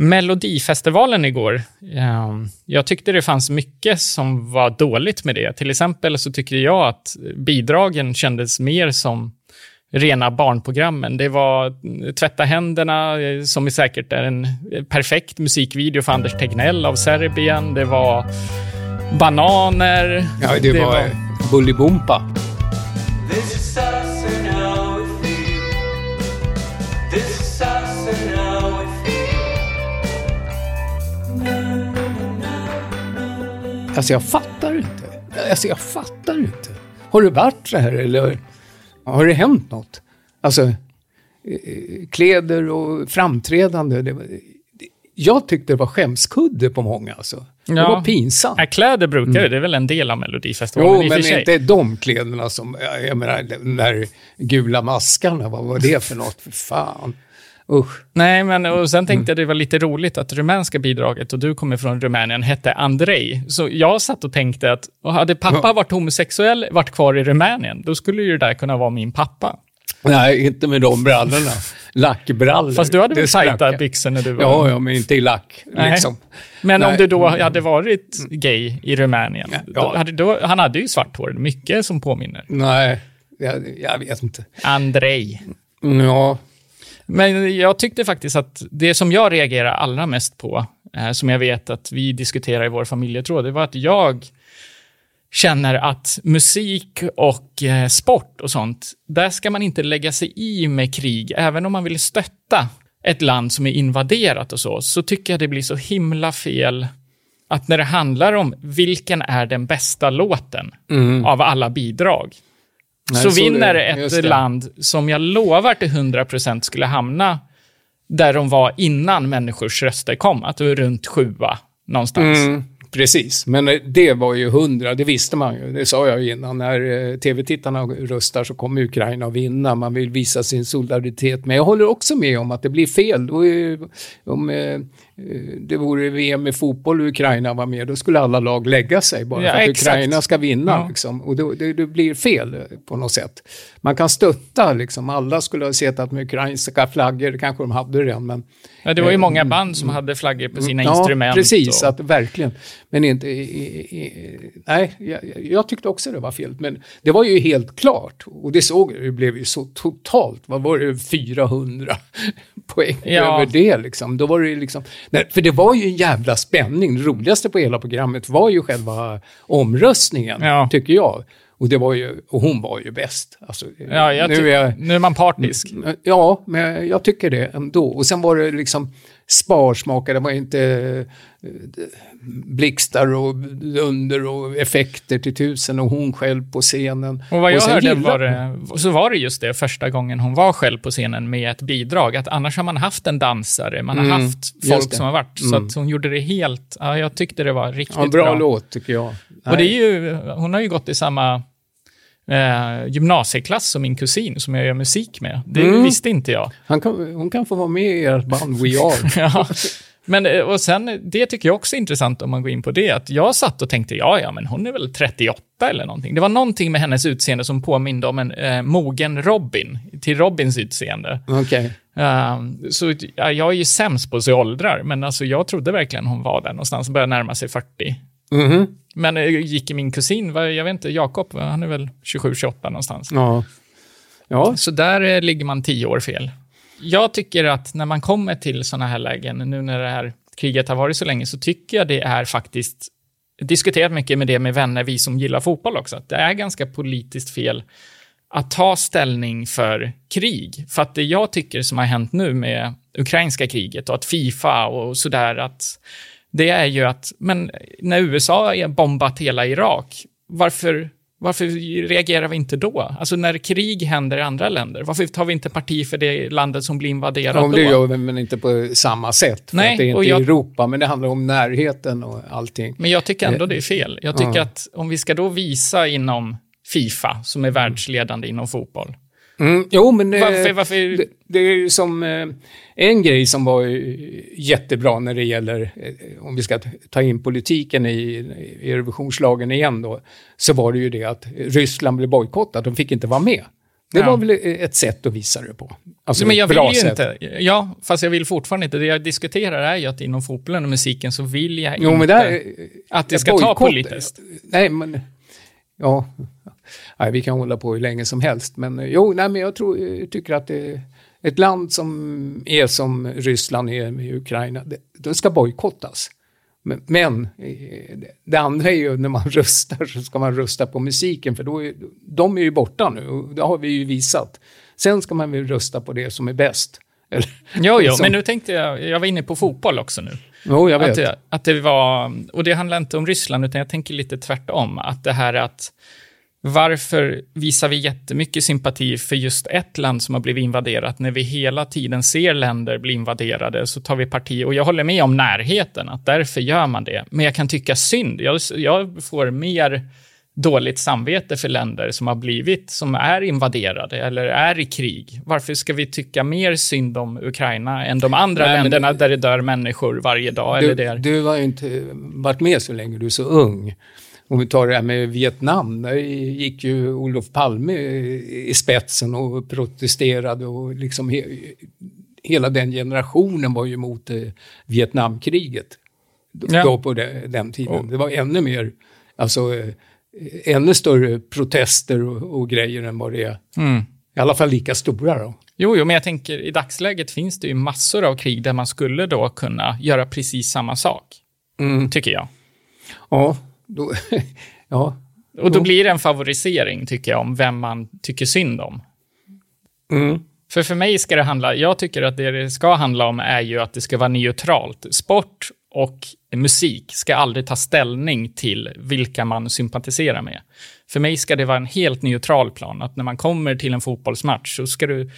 Melodifestivalen igår. eh, Jag tyckte det fanns mycket som var dåligt med det. Till exempel så tycker jag att bidragen kändes mer som rena barnprogrammen. Det var eh, Tvätta händerna, eh, som är säkert är en eh, perfekt musikvideo för Anders Tegnell av Serbien. Det var Bananer. Ja, det, var, Bullybompa. This Alltså jag fattar inte. Alltså jag fattar inte. Har det varit så här eller har det hänt något? Alltså, eh, kläder och framträdande. Det det, jag tyckte det var skämskudde på många alltså. Det Ja. var pinsamt. Ja, kläder brukar det är väl en del av Melodifestivalen Jo, i men inte de kläderna som, jag menar, de där gula maskarna, vad var det för något? För fan. Usch. Nej, men och Mm. sen tänkte jag det var lite roligt att rumänska bidraget, och du kommer från Rumänien, hette Andrei. Så jag satt och tänkte att och hade pappa varit homosexuell, varit kvar i Rumänien, då skulle ju det där kunna vara min pappa. Nej, inte med de brallorna. Lackbrallor. Fast du hade väl tajta byxor när du var... Ja, ja, men inte i lack. Liksom. Men om Nej. du då hade varit gay i Rumänien, Ja. då hade, då, han hade ju svart hår, mycket som påminner. Nej, jag, jag vet inte. Andrei. Ja, Men jag tyckte faktiskt att det som jag reagerar allra mest på, eh, som jag vet att vi diskuterar i vår familjetråd, det var att jag känner att musik och eh, sport och sånt, där ska man inte lägga sig i med krig, även om man vill stötta ett land som är invaderat och så, så tycker jag det blir så himla fel att när det handlar om vilken är den bästa låten av alla bidrag, Mm. Nej, så så vinner ett land som jag lovar till 100% skulle hamna där de var innan människors röster kom, att det var runt sjua någonstans. Mm, precis. Men eh, det var ju hundra, det visste man ju. Det sa jag ju innan. När eh, tv-tittarna röstar så kommer Ukraina att vinna. Man vill visa sin solidaritet. Men jag håller också med om att det blir fel. Då är, om eh, det vore VM i fotboll och Ukraina var med, då skulle alla lag lägga sig bara Ja, för att exakt. Ukraina ska vinna. Ja. Liksom. Och då, det, det blir fel eh, på något sätt. Man kan stötta, liksom. alla skulle ha sett att med ukrainska flaggor, det kanske de hade redan, men Ja, det var ju många band som hade flaggor på sina Mm. ja, instrument. precis, och, att, verkligen. Men inte... i- i- i- nej, jag, jag tyckte också det var fel. Men det var ju helt klart. Och det såg det blev ju så totalt. Vad var det? 400 poäng Ja. över det liksom. Då var det liksom... Nej, för det var ju en jävla spänning. Det roligaste på hela programmet var ju själva omröstningen, Ja. tycker jag. Och, det var ju, och hon var ju bäst. Alltså, ja, nu är nu är man partisk. Ja, men jag tycker det ändå. Och sen var det liksom sparsmakat, det var inte eh, blixtar och under och effekter till tusen och hon själv på scenen. Och vad jag sen hörde var det, så var det just det första gången hon var själv på scenen med ett bidrag. Att annars har man haft en dansare, man har Mm, haft folk som har varit. Så att hon gjorde det helt, ja, jag tyckte det var riktigt Ja, bra, låt tycker jag. Och det är ju, hon har ju gått i samma eh, gymnasieklass som min kusin som jag gör musik med. Det Mm. visste inte jag. Kan, hon kan få vara med i ert band We Are. Ja. Men, eh, och sen, det tycker jag också är intressant om man går in på det, att jag satt och tänkte, ja, ja, men hon är väl 38 eller någonting. Det var någonting med hennes utseende som påminde om en eh, mogen Robin, till Robins utseende. Okej. Um, så ja, jag är ju sämst på att se åldrar, men alltså jag trodde verkligen hon var där någonstans, började närma sig 40. Mhm. Men eh, gick i min kusin, jag vet inte, Jakob, han är väl 27-28 någonstans. Ja. Ja. Så där eh, ligger man tio år fel. Jag tycker att när man kommer till sådana här lägen, nu när det här kriget har varit så länge, så tycker jag det är faktiskt, diskuterat mycket med det med vänner, vi som gillar fotboll också, att det är ganska politiskt fel att ta ställning för krig. För att det jag tycker som har hänt nu med ukrainska kriget och att Fifa och sådär, att det är ju att, men när USA har bombat hela Irak, varför, varför reagerar vi inte då? Alltså när krig händer i andra länder, varför tar vi inte parti för det landet som blir invaderat Ja, då? det gör vi men inte på samma sätt. Nej, det är inte jag- Europa, men det handlar om närheten och allting. Men jag tycker ändå det är fel. Jag tycker Ja. att om vi ska då visa inom Fifa, som är världsledande inom fotboll, Mm, jo, men eh, Varför- varför- Det, det är ju som eh, en grej som var jättebra när det gäller, eh, om vi ska ta in politiken i, i Eurovisionslagen igen då, så var det ju det att Ryssland blev bojkottat, de fick inte vara med. Det Ja. var väl ett sätt att visa det på. Alltså men jag vill ju sätt. inte. Ja, fast jag vill fortfarande inte. Det jag diskuterar är ju att inom fotbollen och musiken så vill jag Jo, inte där, att det ska ta politiskt. Nej, men... Ja, nej, vi kan hålla på hur länge som helst. Men eh, jo, nej, men jag tror, jag tycker att det, ett land som är som Ryssland är med Ukraina, det, det ska bojkottas. Men, men eh, det- andra är ju när man röstar så ska man rösta på musiken för då är, de är ju borta nu och det har vi ju visat. Sen ska man väl rösta på det som är bäst. Eller, Jo, jo, som- men nu tänkte jag, jag var inne på fotboll också nu. Jo, jag vet. Att att det var, och det handlar inte om Ryssland, utan jag tänker lite tvärtom. Att det här att varför visar vi jättemycket sympati för just ett land som har blivit invaderat när vi hela tiden ser länder bli invaderade så tar vi parti och jag håller med om närheten, att därför gör man det. Men jag kan tycka synd. Jag, jag får mer dåligt samvete för länder som har blivit, som är invaderade eller är i krig. Varför ska vi tycka mer synd om Ukraina än de andra Nej, länderna där det dör människor varje dag? eller Du, det är... du har ju inte varit med så länge, du är så ung. Om vi tar det här med Vietnam, där gick ju Olof Palme i spetsen och protesterade och liksom he, hela den generationen var ju emot eh, Vietnamkriget. Ja. då på de, den tiden. Det var ännu mer, alltså eh, ännu större protester och, och grejer än vad det är. Mm. I alla fall lika stora då. Jo, jo, men jag tänker i dagsläget finns det ju massor av krig där man skulle då kunna göra precis samma sak, Mm. tycker jag. Ja, då, ja. Och då blir det en favorisering, tycker jag, om vem man tycker synd om. Mm. För för mig ska det handla, jag tycker att det det ska handla om är ju att det ska vara neutralt. Sport och musik ska aldrig ta ställning till vilka man sympatiserar med. För mig ska det vara en helt neutral plan, att när man kommer till en fotbollsmatch så ska du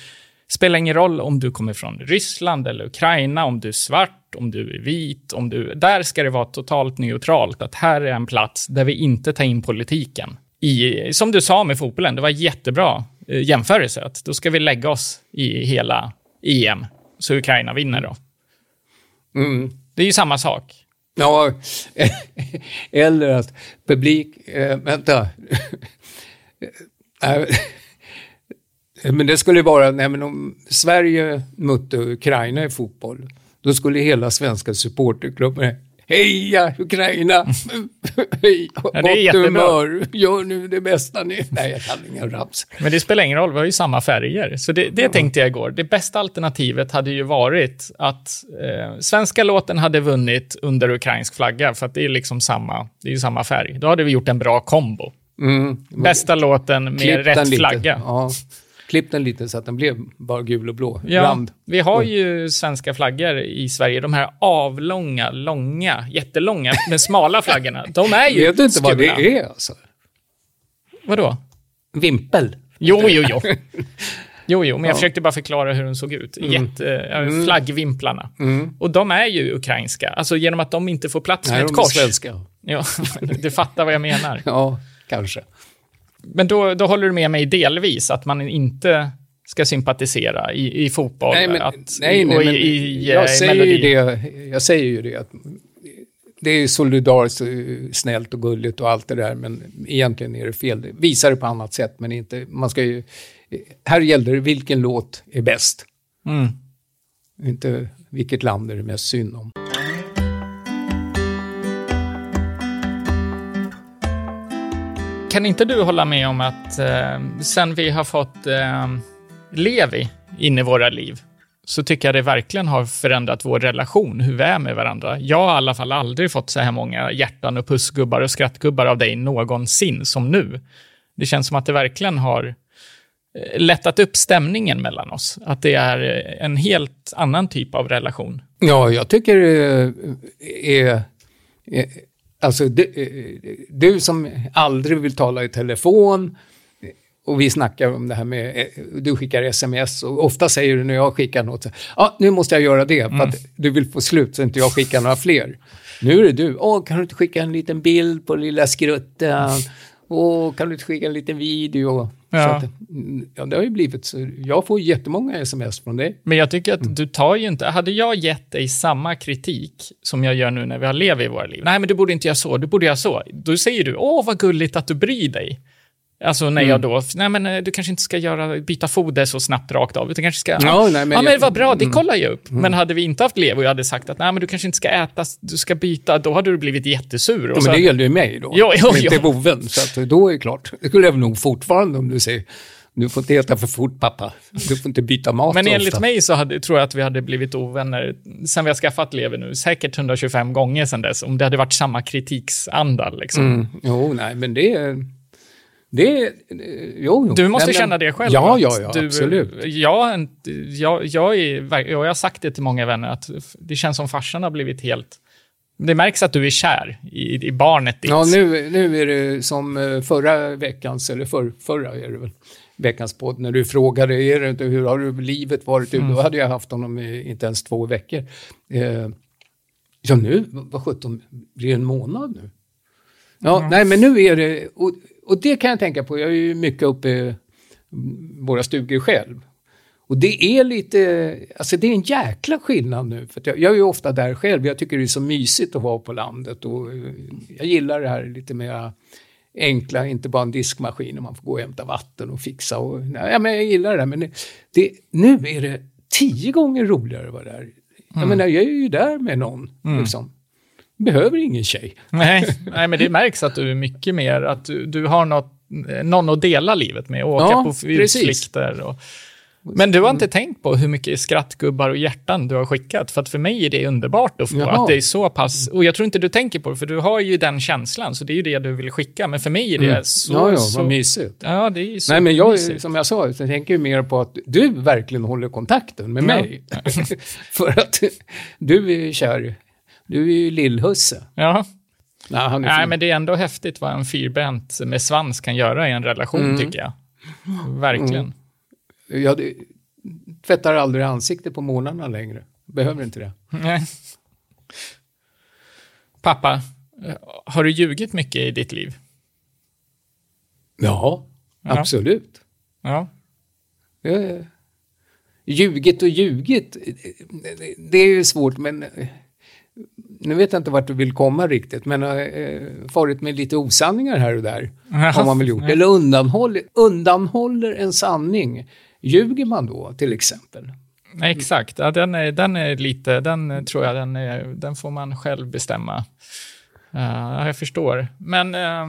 Spelar ingen roll om du kommer från Ryssland eller Ukraina, om du är svart, om du är vit, om du... Där ska det vara totalt neutralt, att här är en plats där vi inte tar in politiken. I, som du sa med fotbollen, det var jättebra eh, jämförelse, att då ska vi lägga oss i hela EM, så Ukraina vinner då. Mm. Det är ju samma sak. Ja, eller att publik... Äh, vänta. Men det skulle vara, nej men om Sverige mötte Ukraina i fotboll, då skulle hela svenska supporterklubben Heja Ukraina! Hej, det är jättebra. humör, gör nu det bästa ni... Nej, jag kan ingen raps. Men det spelar ingen roll, vi har ju samma färger. Så det, det tänkte jag igår. Det bästa alternativet hade ju varit att eh, svenska låten hade vunnit under ukrainsk flagga, för att det är liksom samma, det är ju samma färg. Då hade vi gjort en bra kombo. Mm. Bästa låten med Klipp rätt flagga. Ja, klipp den lite så att den blev bara gul och blå. Ja, vi har ju svenska flaggor i Sverige. De här avlånga, långa, jättelånga, men smala flaggorna. De är ju Vet du inte vad skurna. det är alltså? Vadå? Vimpel. Jo, jo, jo. Jo, jo, men jag Ja. försökte bara förklara hur den såg ut. Jätte, äh, Flaggvimplarna. Mm. Och de är ju ukrainska. Alltså genom att de inte får plats Nej, med de ett är kors. svenska. Ja, du fattar vad jag menar. Ja, kanske. Men då, då håller du med mig delvis, att man inte ska sympatisera i, i fotboll. Nej, men, att, nej, nej, och men i, i, jag, eh, säger ju det, jag säger ju det att det är solidariskt, och snällt och gulligt och allt det där, men egentligen är det fel. Det visar det på annat sätt, men inte, man ska ju, här gäller det vilken låt är bäst, Mm. inte vilket land är det mest synd om. Kan inte du hålla med om att eh, sen vi har fått eh, Levi in i våra liv, så tycker jag det verkligen har förändrat vår relation, hur vi är med varandra. Jag har i alla fall aldrig fått så här många hjärtan och pussgubbar och skrattgubbar av dig någonsin som nu. Det känns som att det verkligen har eh, lättat upp stämningen mellan oss. Att det är eh, en helt annan typ av relation. Ja, jag tycker det är... är alltså, du, du som aldrig vill tala i telefon och vi snackar om det här med, du skickar sms och ofta säger du när jag skickar något, ja, ah, nu måste jag göra det för att du vill få slut så inte jag skickar några fler. Nu är det du, åh, kan du inte skicka en liten bild på lilla skrutten? Åh, kan du inte skicka en liten video? Ja. Att, mm, ja, det har ju blivit så. Jag får jättemånga sms från dig. Men jag tycker att du tar ju inte... Hade jag gett dig samma kritik som jag gör nu när vi har lever i våra liv. Nej, men du borde inte göra så, du borde göra så. Då säger du, åh vad gulligt att du bryr dig. Alltså när Mm. jag då, nej men eh, du kanske inte ska göra, byta foder så snabbt rakt av, utan kanske ska, Ja, nej, men ja men Mm. det var bra, det kollar jag upp. Men hade vi inte haft Levo och jag hade sagt att nej men du kanske inte ska äta, du ska byta, då hade du blivit jättesur. Och Ja, så, men det gäller ju mig då, Jo, jo, inte jo. boven. Så att då är det klart. Det skulle jag nog fortfarande om du säger, du får inte äta för fort pappa. Du får inte byta mat men enligt ofta. mig så hade, tror jag att vi hade blivit ovänner sen vi har skaffat Levo nu, säkert 125 gånger sedan dess, om det hade varit samma kritiksanda liksom. Mm. Jo, nej, men det är... Det är... Jo, jo. Du måste men- känna det själv. Ja, ja, ja, du, absolut. Jag, jag, jag, är, jag har sagt det till många vänner, att det känns som farsan har blivit helt... Det märks att du är kär i, i barnet ditt. Ja, nu, nu är det som eh, förra veckans, eller för, förra är det väl, veckans podd, när du frågade är det inte, hur har du livet varit? Mm. Då hade jag haft honom i inte ens två veckor. Eh, ja, nu, vad sjutton, blir det en månad nu? Ja, nej, men nu är det, och, och det kan jag tänka på, jag är ju mycket uppe i våra stugor själv. Och det är lite, alltså det är en jäkla skillnad nu. För jag, jag är ju ofta där själv, jag tycker det är så mysigt att vara på landet. Och eh, jag gillar det här lite mer enkla, inte bara en diskmaskin och man får gå och hämta vatten och fixa. Och, nej, men jag gillar det där, men det, det, nu är det tio gånger roligare att vara där. Jag menar, jag är ju där med någon, liksom. Behöver ingen tjej. Nej, nej, men det märks att du är mycket mer, att du, du har något, någon att dela livet med, åka Ja, på utflykter. Och, men du har inte tänkt på hur mycket skrattgubbar och hjärtan du har skickat? För att för mig är det underbart att få, Jaha. att det är så pass, och jag tror inte du tänker på det, för du har ju den känslan, så det är ju det du vill skicka. Men för mig är det så... Mm. ja, ja, så vad mysigt. ja, det är så Nej, men jag, mysigt. som jag sa, jag tänker ju mer på att du verkligen håller kontakten med Ja. mig. För att du är kär. Du är ju lillhusse. Ja. Är Nej, men det är ändå häftigt vad en fyrbent med svans kan göra i en relation, Mm. tycker jag. Verkligen. Jag det- tvättar aldrig ansiktet på morgnarna längre. Behöver inte det. Nej. Pappa, har du ljugit mycket i ditt liv? Ja, Ja. absolut. Ja. Eh, Ljugit och ljugit, det är ju svårt, men nu vet jag inte vart du vill komma riktigt, men eh, farit med lite osanningar här och där har man väl gjort. Eller undanhåller, undanhåller en sanning. Ljuger man då till exempel? Nej, exakt. Ja, den, är, den är lite, den tror jag, den, är, den får man själv bestämma. Ja, jag förstår. Men eh,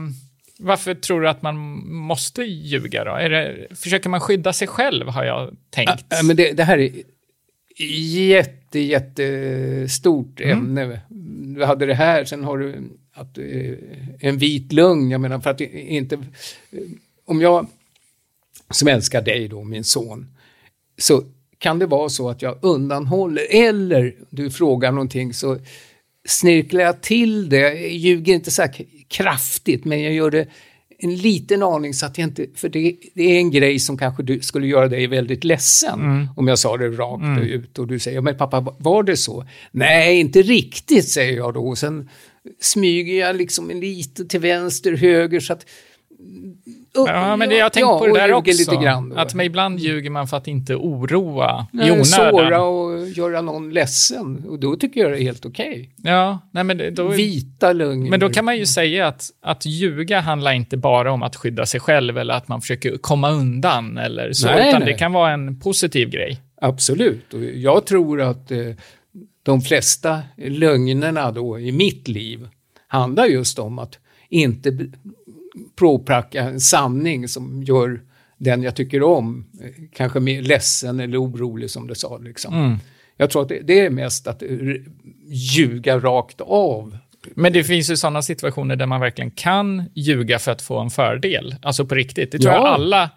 varför tror du att man måste ljuga då? Det, försöker man skydda sig själv, har jag tänkt. Ja, men det, det här är jätte, jättestort Mm. ämne. Du hade det här, sen har du att, eh, en vit lögn. Jag menar, för att inte... Om jag, som älskar dig då, min son, så kan det vara så att jag undanhåller, eller du frågar någonting så snirklar jag till det, jag ljuger inte så här kraftigt, men jag gör det en liten aning så att jag inte, för det, det är en grej som kanske du skulle göra dig väldigt ledsen om jag sa det rakt ut och du säger, men pappa var det så? Nej, inte riktigt säger jag då. Och sen smyger jag liksom lite till vänster, höger så att Ja, men det, jag har ja, på det där också. lite grann då. Att man ibland ljuger man för att inte oroa i Nej, onödan. såra och göra någon ledsen. Och då tycker jag det är helt okej. Ja, nej, men då, Vita lögner. Men då kan man ju säga att, att ljuga handlar inte bara om att skydda sig själv eller att man försöker komma undan eller så, Nej, utan nej. det kan vara en positiv grej. Absolut. Och jag tror att eh, de flesta lögnerna då i mitt liv handlar just om att inte påpracka en sanning som gör den jag tycker om eh, kanske mer ledsen eller orolig som du sa. Liksom. Mm. Jag tror att det, det är mest att eh, ljuga rakt av. Men det finns ju sådana situationer där man verkligen kan ljuga för att få en fördel. Alltså på riktigt. Det tror Ja. jag alla,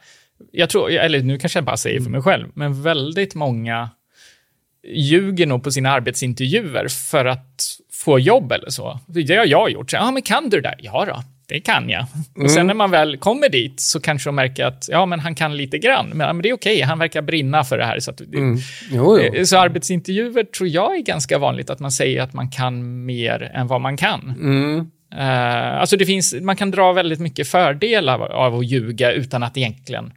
jag tror, eller nu kanske jag bara säger för mig själv, men väldigt många ljuger nog på sina arbetsintervjuer för att få jobb eller så. Det har jag gjort. Ja, men kan du det där? Ja då, det kan jag. Och sen när man väl kommer dit så kanske de märker att ja, men han kan lite grann. Men, men det är okej, han verkar brinna för det här. Så, att, Jo, jo. Eh, så arbetsintervjuer tror jag är ganska vanligt att man säger att man kan mer än vad man kan. Mm. Eh, alltså det finns, man kan dra väldigt mycket fördelar av, att ljuga utan att egentligen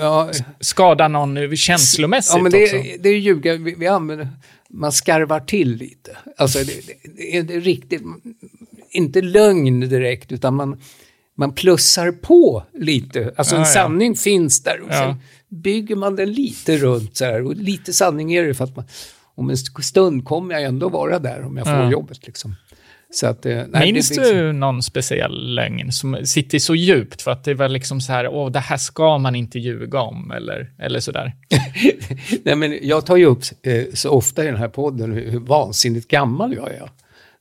Ja, skada någon känslomässigt Ja, men också. det, det är ljuga, vi, vi använder, man skarvar till lite. Alltså det, det, det är det riktigt, inte lögn direkt, utan man, man plussar på lite. Alltså en ja. sanning finns där och Ja. sen bygger man den lite runt så här. Och lite sanning är det för att man, om en stund kommer jag ändå vara där om jag får jobbet liksom. Så att, eh, nej, Minns det, liksom- du någon speciell lögn som sitter så djupt för att det var liksom så här, åh, det här ska man inte ljuga om eller, eller sådär? Nej, men jag tar ju upp eh, så ofta i den här podden hur, hur vansinnigt gammal jag är.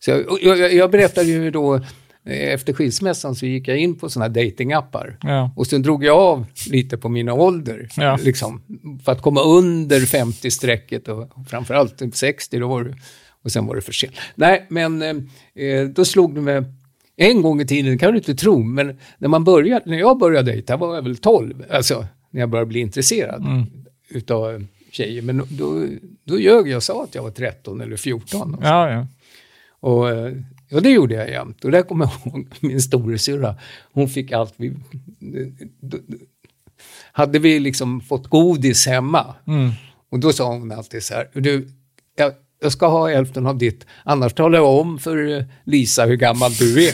Så jag, jag, jag berättade ju då, eh, efter skilsmässan så gick jag in på sådana här datingappar. Ja. Och sen drog jag av lite på mina ålder, Ja. liksom, för att komma under 50-strecket och framförallt typ 60, då var det, och sen var det för sent. Nej, men eh, då slog det mig, en gång i tiden, kan du inte tro, men när, man började, när jag började dejta var jag väl 12, alltså när jag började bli intresserad utav tjejer. Men då, då ljög jag och sa att jag var 13 eller 14. Ja, ja. Och, eh, ja, det gjorde jag jämt. Och där kommer jag ihåg min storasyrra. Hon fick allt. Vi, hade vi liksom fått godis hemma. Mm. Och då sa hon alltid så här. Du, jag, jag ska ha hälften av ditt. Annars talar jag om för eh, Lisa hur gammal du är.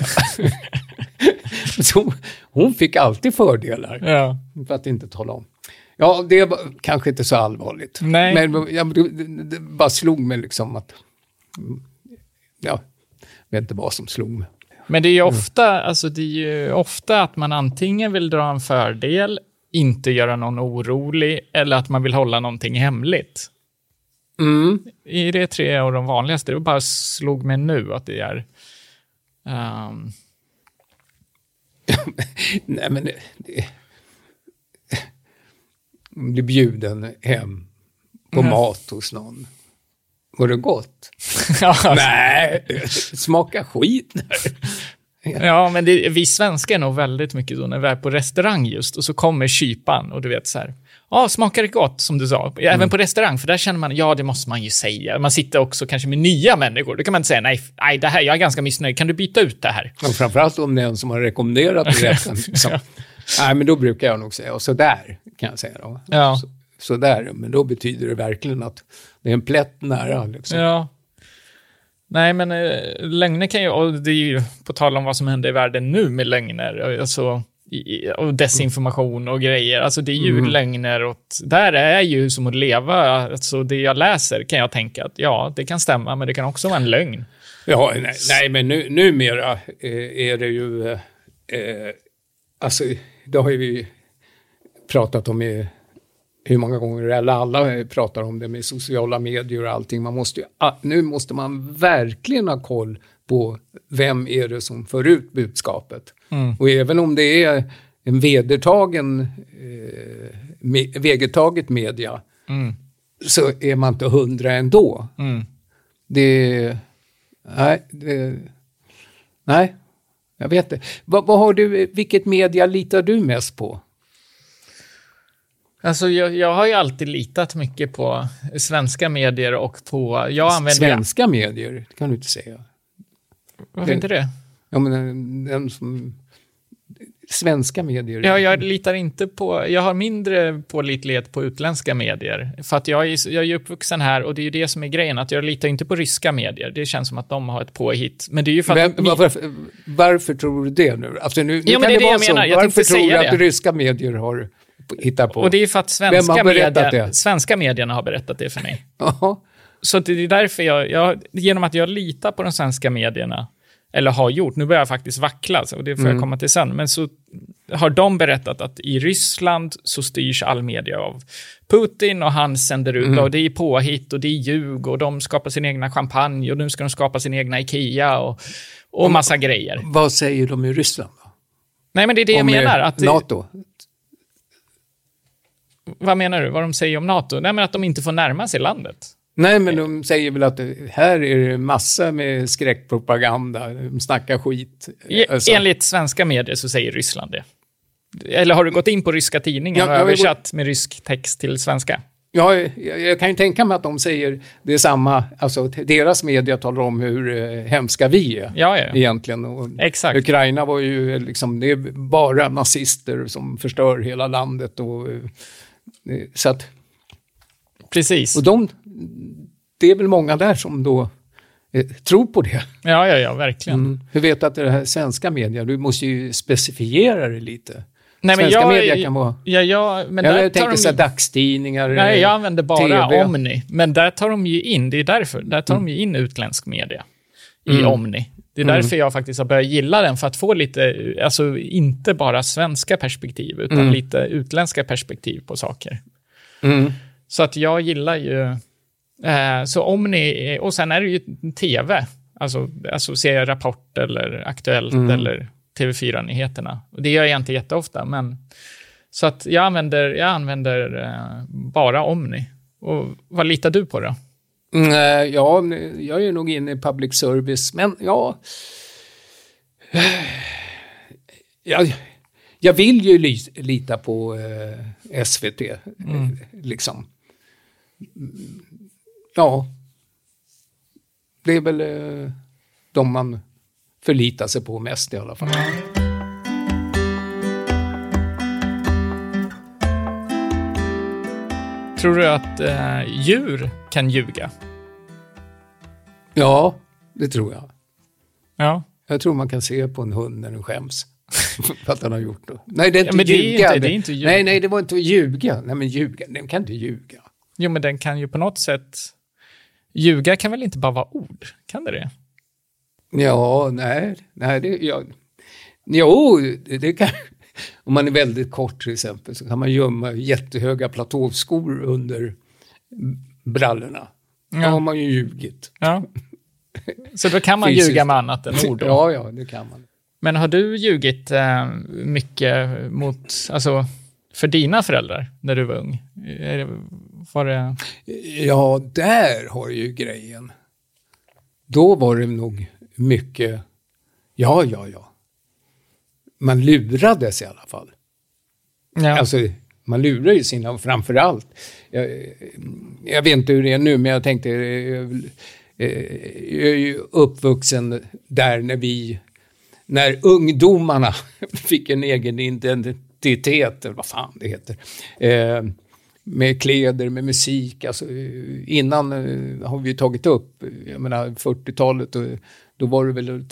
så hon fick alltid fördelar. ja. För att inte tala om. Ja, det var kanske inte så allvarligt. Nej. Men jag, det, det bara slog mig liksom att... mm, Ja, vet inte vad som slog mig. Men det är ju ofta, alltså det är ofta att man antingen vill dra en fördel, inte göra någon orolig, eller att man vill hålla någonting hemligt. Mm. I det tre av de vanligaste. Det bara slog mig nu att det är... ehm, Nej, men det, det, bli bjuden hem på Mm. mat hos någon. Var det gott? ja, Nej, smaka skit. ja, men det, vi svenskar är nog väldigt mycket så när vi är på restaurang just och så kommer kypan och du vet så här. Ja, smakar det gott som du sa? Även Mm. på restaurang, för där känner man, ja det måste man ju säga. Man sitter också kanske med nya människor. Då kan man inte säga, nej, nej det här, jag är ganska missnöjd, kan du byta ut det här? Och framförallt om det är en som har rekommenderat rätten. Så. Nej, men då brukar jag nog säga, och så där kan jag säga då. Ja. Så, så där, men då betyder det verkligen att det är en plätt nära. Liksom. Ja. Nej, men eh, lögner kan ju, och det är ju på tal om vad som händer i världen nu med lögner, alltså, i- och desinformation och grejer. Alltså det är ju lögner och där är ju som att leva, alltså det jag läser kan jag tänka att ja, det kan stämma, men det kan också vara en lögn. Ja, nej, nej men nu, numera eh, är det ju... Eh, eh, alltså, det har ju vi pratat om i hur många gånger, eller alla pratar om det med sociala medier och allting. Man måste ju, ah, nu måste man verkligen ha koll på vem är det som för ut budskapet. Och även om det är en vedertagen, eh, me, vedertaget media Mm. så är man inte hundra ändå. Mm. Det... Nej, det, nej, jag vet inte. Vad, vad har du, vilket media litar du mest på? Alltså jag, jag har ju alltid litat mycket på svenska medier och på, jag använder... Svenska medier, det kan du inte säga. Varför inte det? Ja, men den, den som... Svenska medier. Ja, jag litar inte på, jag har mindre pålitlighet på utländska medier. För att jag är, jag är uppvuxen här och det är ju det som är grejen, att jag litar inte på ryska medier. Det känns som att de har ett påhitt. Men det är ju för att... Vem, varför, varför tror du det nu? Alltså nu, nu Ja, men kan det det vara jag så. menar. Varför tror du att det. ryska medier har hittat på? och det är för att svenska, det? svenska medierna har berättat det för mig. Så det är därför jag, jag, genom att jag litar på de svenska medierna, eller har gjort, nu börjar jag faktiskt vackla, så det får Mm. jag komma till sen, men så har de berättat att i Ryssland så styrs all media av Putin och han sänder ut, Mm. och det är påhitt och det är ljug och de skapar sin egna champagne och nu ska de skapa sin egna Ikea och, och massa grejer. Vad säger de i Ryssland? Nej, men det är det jag Om, eh, menar. Att NATO? Vad menar du? Vad de säger om NATO? Nej, men att de inte får närma sig landet. Nej, men de säger väl att här är det massa med skräckpropaganda, de snackar skit. Alltså, Enligt svenska medier så säger Ryssland det. Eller har du gått in på ryska tidningar Ja, och gått- översatt med rysk text till svenska? ja, jag, jag kan ju tänka mig att de säger det är samma, alltså deras media talar om hur eh, hemska vi är Ja, ja. egentligen. Och Exakt. Ukraina var ju liksom, det är bara nazister som förstör hela landet och eh, så att, Precis. och de, det är väl många där som då eh, tror på det. Ja, ja, ja, verkligen. Mm. Hur vet du att det är det här svenska media? Du måste ju specifiera det lite. Nej, men Svenska jag, media kan vara... Ja, ja, men där jag tar tänkte de, så dagstidningar. Nej, eh, jag använder bara TV. Omni. Men där tar de ju in, det är därför, där tar de ju in utländsk media i Mm. Omni. Det är därför jag faktiskt har börjat gilla den, för att få lite, alltså inte bara svenska perspektiv, utan Mm. lite utländska perspektiv på saker. Mm. Så att jag gillar ju, eh, så Omni, är- och sen är det ju tv, alltså, alltså ser jag Rapport eller Aktuellt Mm. eller TV4-nyheterna. Och det gör jag inte jätteofta, men så att jag använder, jag använder eh, bara Omni. Och vad litar du på då? Mm, eh, ja, jag är nog inne i public service, men ja... Jag, jag vill ju li, lita på eh, SVT, eh, liksom. Mm, Ja. Det är väl eh, de man förlitar sig på mest i alla fall. Tror du att eh, djur kan ljuga? Ja, det tror jag. Ja. Jag tror man kan se på en hund när den skäms. för att den har gjort det. Nej, det är inte Ja, det är ljuga. inte- det är inte ljuga. Nej, nej, det var inte att ljuga. Nej, men ljuga. Den kan inte ljuga. Jo, men den kan ju på något sätt... Ljuga kan väl inte bara vara ord? Kan det det? Ja, nej, nej, det, ja. Jo, det kan... Om man är väldigt kort till exempel så kan man gömma jättehöga platåskor under brallorna. Då Ja. har man ju ljugit. Ja. Så då kan man ljuga med annat än ord? Då. Ja, ja, det kan man. Men har du ljugit eh, mycket mot, alltså, för dina föräldrar när du var ung? Det, var det... Ja, där har ju grejen. Då var det nog mycket, ja, ja, ja. Man lurades i alla fall. Ja. Alltså, man lurar ju sina, framför allt. Jag, jag vet inte hur det är nu, men jag tänkte, eh, eh, jag är ju uppvuxen där när vi, när ungdomarna fick en egen identitet, eller vad fan det heter. Eh, med kläder, med musik. Alltså, eh, innan har vi ju tagit upp, jag menar 40-talet, och då var det väl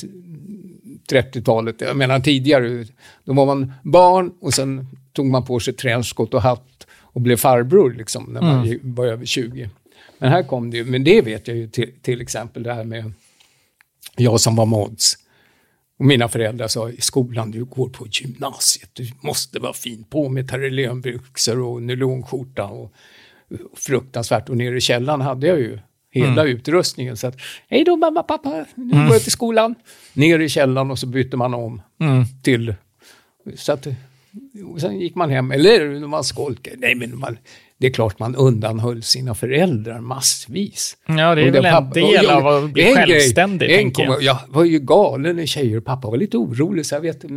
30-talet, jag menar tidigare, då var man barn och sen tog man på sig trenchcoat och hatt och blev farbror liksom när man Mm. var över 20. Men här kom det ju, men det vet jag ju till, till exempel det här med jag som var mods. Och mina föräldrar sa i skolan, du går på gymnasiet, du måste vara fin på med terrelönbyxor och nylonskjorta och fruktansvärt. Och nere i källaren hade jag ju hela utrustningen. Så att, hej då mamma, pappa, nu går jag till skolan. Ner i källaren och så bytte man om Mm. till... Så att, och sen gick man hem, eller när man skolkade. Nej, men man, det är klart man undanhöll sina föräldrar massvis. Ja, det är Och väl där en pappa- del och- av att bli en självständig, en tänker jag. Jag var ju galen i tjejer. Pappa var lite orolig, så jag vet eh,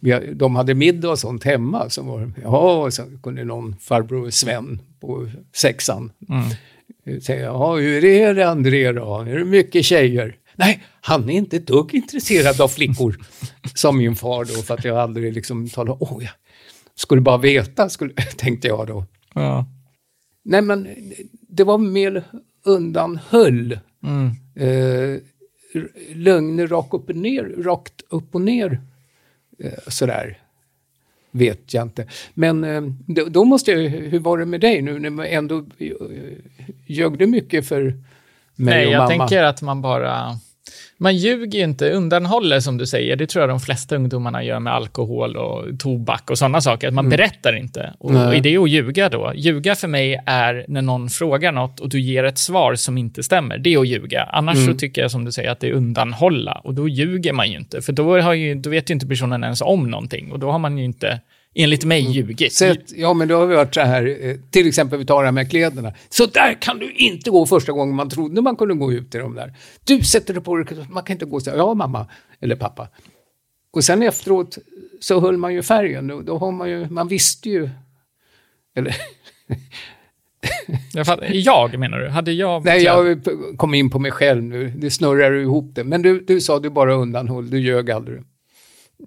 vi, de hade middag och sånt hemma. Så var, ja, och så kunde någon farbror Sven på sexan Mm. Säga, ja, hur är det André då? Är det mycket tjejer? Nej, han är inte ett dugg intresserad av flickor, sa min far då, för att jag aldrig liksom talade, åh, jag skulle bara veta, skulle, tänkte jag då. Ja. Nej, men det var mer undanhöll. Mm. Eh, lögner rakt upp och ner, rakt upp och ner. Eh, sådär. Vet jag inte. Men eh, då, då måste jag, hur var det med dig nu när man ändå eh, ljög du mycket för mig Nej, och jag mamma? tänker att man bara... Man ljuger ju inte, undanhåller som du säger. Det tror jag de flesta ungdomarna gör med alkohol och tobak och sådana saker. Att man berättar inte. Och, är det att ljuga då? Ljuga för mig är när någon frågar något och du ger ett svar som inte stämmer. Det är att ljuga. Annars så tycker jag som du säger att det är undanhålla. Och då ljuger man ju inte. För då, har ju, då vet ju inte personen ens om någonting. Och då har man ju inte, enligt mig, ljugit. Sett, ja, men då har vi varit så här, eh, till exempel vi tar det här med kläderna. Så där kan du inte gå första gången man trodde man kunde gå ut i de där. Du sätter dig på dig, man kan inte gå så här, ja mamma, eller pappa. Och sen efteråt så höll man ju färgen, då, då har man ju, man visste ju, eller Jag, fattar- jag menar du? Hade jag... nej jag kom in på mig själv nu, det snurrar ihop det. Men du, du sa du bara undanhöll, du ljög aldrig.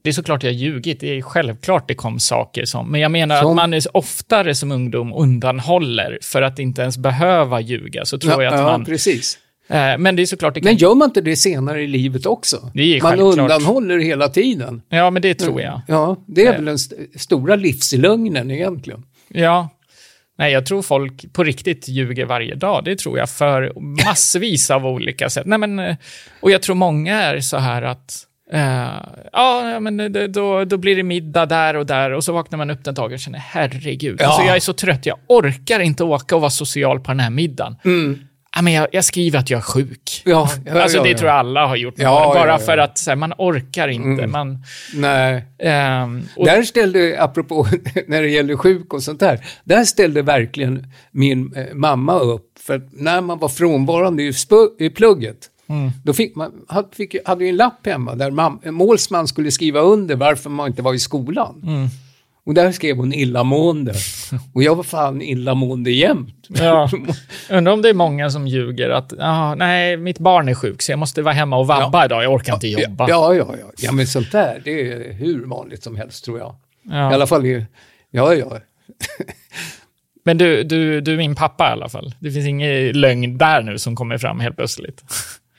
Det är såklart jag har ljugit. Det är självklart det kom saker som... Men jag menar Som- att man är oftare som ungdom undanhåller för att inte ens behöva ljuga. Så tror jag att ja, man... precis. Eh, men det är såklart, det kan, Men gör man inte det senare i livet också? Det är man självklart. undanhåller hela tiden. ja men det tror jag. Ja, det är Eh. väl den st- stora livslögnen egentligen. Ja. Nej, jag tror folk på riktigt ljuger varje dag. Det tror jag för massvis av olika sätt. Nej, men, eh, och jag tror många är så här att eh, ja, men det, då, då blir det middag där och där och så vaknar man upp den dagen och känner herregud, Ja. alltså, jag är så trött, jag orkar inte åka och vara social på den här middagen. Ja, men jag, jag skriver att jag är sjuk. Ja, ja, alltså ja, det ja. tror jag alla har gjort. Bara för att här, man orkar inte. Man, Nej. ehm, och, Där ställde, apropå när det gäller sjuk och sånt där, där ställde verkligen min eh, mamma upp. För när man var frånvarande i, i plugget, Mm. då fick man, hade, fick, hade ju en lapp hemma där en målsman skulle skriva under varför man inte var i skolan. Mm. Och där skrev hon illamående. Och jag var fan illamående jämt. Ja. Undrar om det är många som ljuger att ah, nej, mitt barn är sjuk så jag måste vara hemma och vabba idag, jag orkar inte jobba. Ja, ja, ja. Ja, men sånt där, det är hur vanligt som helst tror jag. Ja. I alla fall, ja, ja. Men du, du, du är min pappa i alla fall. Det finns ingen lögn där nu som kommer fram helt plötsligt.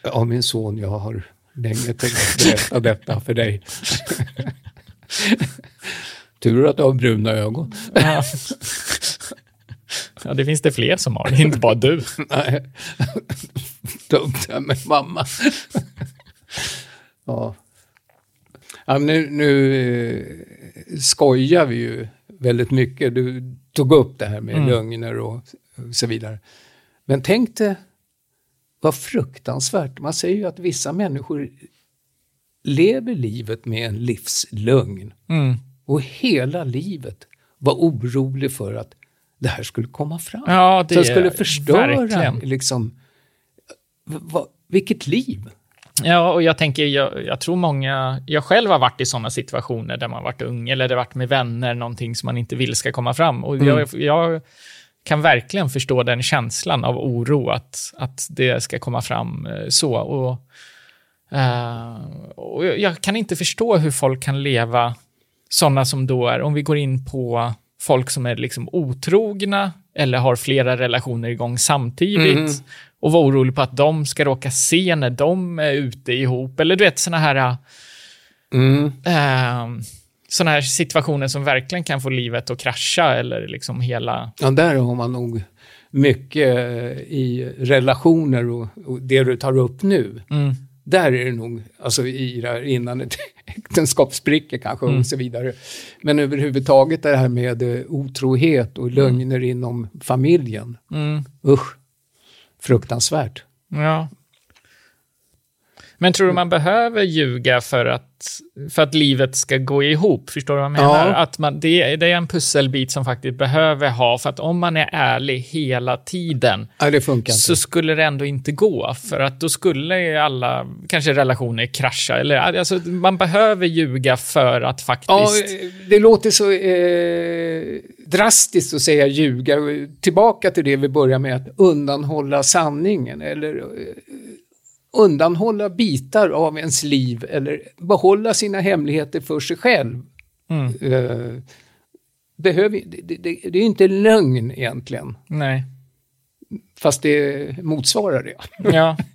Ja, min son, jag har länge tänkt berätta detta för dig. Tur att du har bruna ögon. Ja. ja, det finns det fler som har, inte bara du. Nej, dumt det med mamma. ja. ja nu, nu eh, skojar vi ju väldigt mycket. Du tog upp det här med lögner och så vidare. Men tänk dig vad fruktansvärt. Man säger ju att vissa människor lever livet med en livslögn. Mm. Och hela livet var orolig för att det här skulle komma fram. Ja, det Som skulle förstöra, verkligen. liksom, v- va, vilket liv. Ja, och jag tänker, jag, jag tror många, jag själv har varit i sådana situationer där man varit ung eller det varit med vänner, någonting som man inte vill ska komma fram. Och jag, jag kan verkligen förstå den känslan av oro att, att det ska komma fram eh, så. Och, eh, och jag- kan inte förstå hur folk kan leva sådana som då är, om vi går in på folk som är liksom otrogna eller har flera relationer igång samtidigt och vara orolig på att de ska råka se när de är ute ihop. Eller du vet, sådana här, Mm. eh, såna här situationer som verkligen kan få livet att krascha eller liksom hela... Ja, där har man nog mycket eh, i relationer och, och det du tar upp nu. Mm. Där är det nog, alltså i det här innan ett äktenskap spricker kanske Mm. och så vidare. Men överhuvudtaget det här med eh, otrohet och lögner inom familjen. Mm. Usch, fruktansvärt. Ja. Men tror du man behöver ljuga för att, för att livet ska gå ihop? Förstår du vad jag menar? Ja. Att man, det, det är en pusselbit som faktiskt behöver ha, för att om man är ärlig hela tiden det funkar inte. så skulle det ändå inte gå, för att då skulle alla, kanske relationer krascha. Eller, alltså, man behöver ljuga för att faktiskt... Ja, det låter så eh, drastiskt att säga ljuga. Tillbaka till det vi börjar med, att undanhålla sanningen. Eller eh, undanhålla bitar av ens liv. Eller behålla sina hemligheter för sig själv. Mm. Eh, behöver, det, det, det är ju inte lögn egentligen. Nej. Fast det motsvarar det. Ja.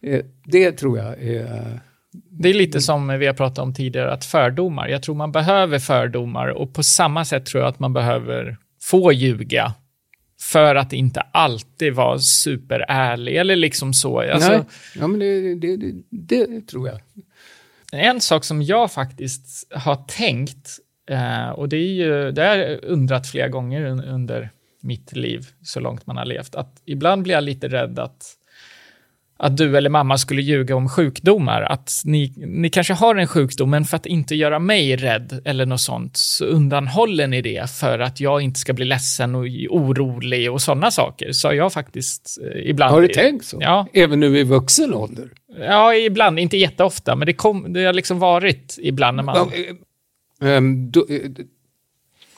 Eh, det tror jag är... Det är lite som vi har pratat om tidigare, att fördomar. Jag tror man behöver fördomar och på samma sätt tror jag att man behöver få ljuga för att inte alltid vara superärlig eller liksom så. Alltså, Nej, ja, men det, det, det, det tror jag. En sak som jag faktiskt har tänkt, eh, och det är ju, det har jag undrat flera gånger un- under mitt liv, så långt man har levt, att ibland blir jag lite rädd att, att du eller mamma skulle ljuga om sjukdomar. Att ni, ni kanske har en sjukdom, men för att inte göra mig rädd eller något sånt, så undanhåller ni det för att jag inte ska bli ledsen och orolig och sådana saker. Så jag faktiskt eh, ibland... Har du tänkt så? Ja, Även nu i vuxen ålder? ja, ibland, inte jätteofta, men det, kom, det har liksom varit ibland när man... Ehm, då, eh,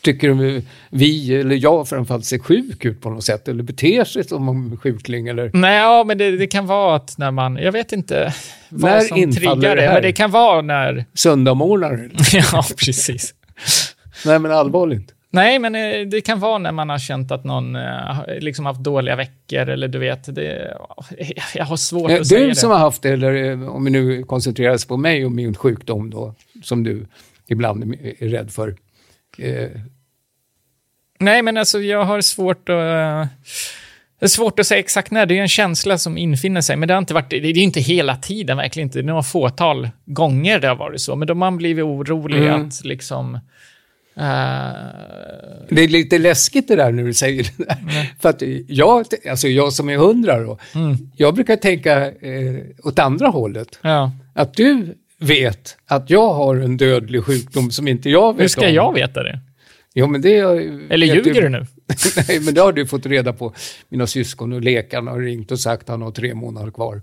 Tycker du vi, eller jag framförallt, ser sjuk ut på något sätt? Eller beter sig som en sjukling? Eller? Nej, ja, men det, det kan vara att när man, jag vet inte vad När som triggar det det, här? men det kan vara när, Söndagmorgnar? ja precis. Nej, men allvarligt. Nej, men eh, det kan vara när man har känt att någon eh, liksom haft dåliga veckor eller du vet, det, jag har svårt Eh, att säga Du det. som har haft det, eller eh, om vi nu koncentrerar oss på mig och min sjukdom då, som du ibland är rädd för. Eh, Nej, men alltså jag har svårt att... eh, Det är svårt att säga exakt när. Det är en känsla som infinner sig. Men det har inte varit... Det är ju inte hela tiden, verkligen inte. Det är några fåtal gånger det har varit så. Men då man blivit orolig Mm. att liksom... eh, Det är lite läskigt det där när du säger det där. För att jag, alltså jag som är hundra då, Mm. jag brukar tänka eh, åt andra hållet. ja. Att du vet att jag har en dödlig sjukdom som inte jag vet Hur ska om. jag veta det? Jo, men det Eller ljuger du nu? Nej, men det har du fått reda på. Mina syskon och läkarna har ringt och sagt att han har tre månader kvar.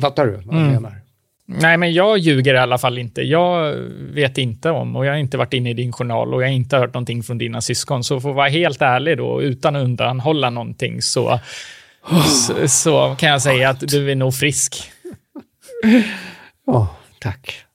Fattar du vad jag Mm. menar? Nej, men jag ljuger i alla fall inte. Jag vet inte om, och jag har inte varit inne i din journal och jag har inte hört någonting från dina syskon. Så för att vara helt ärlig då, utan att undanhålla någonting, så, så, så kan jag säga att du är nog frisk. Ja, tack.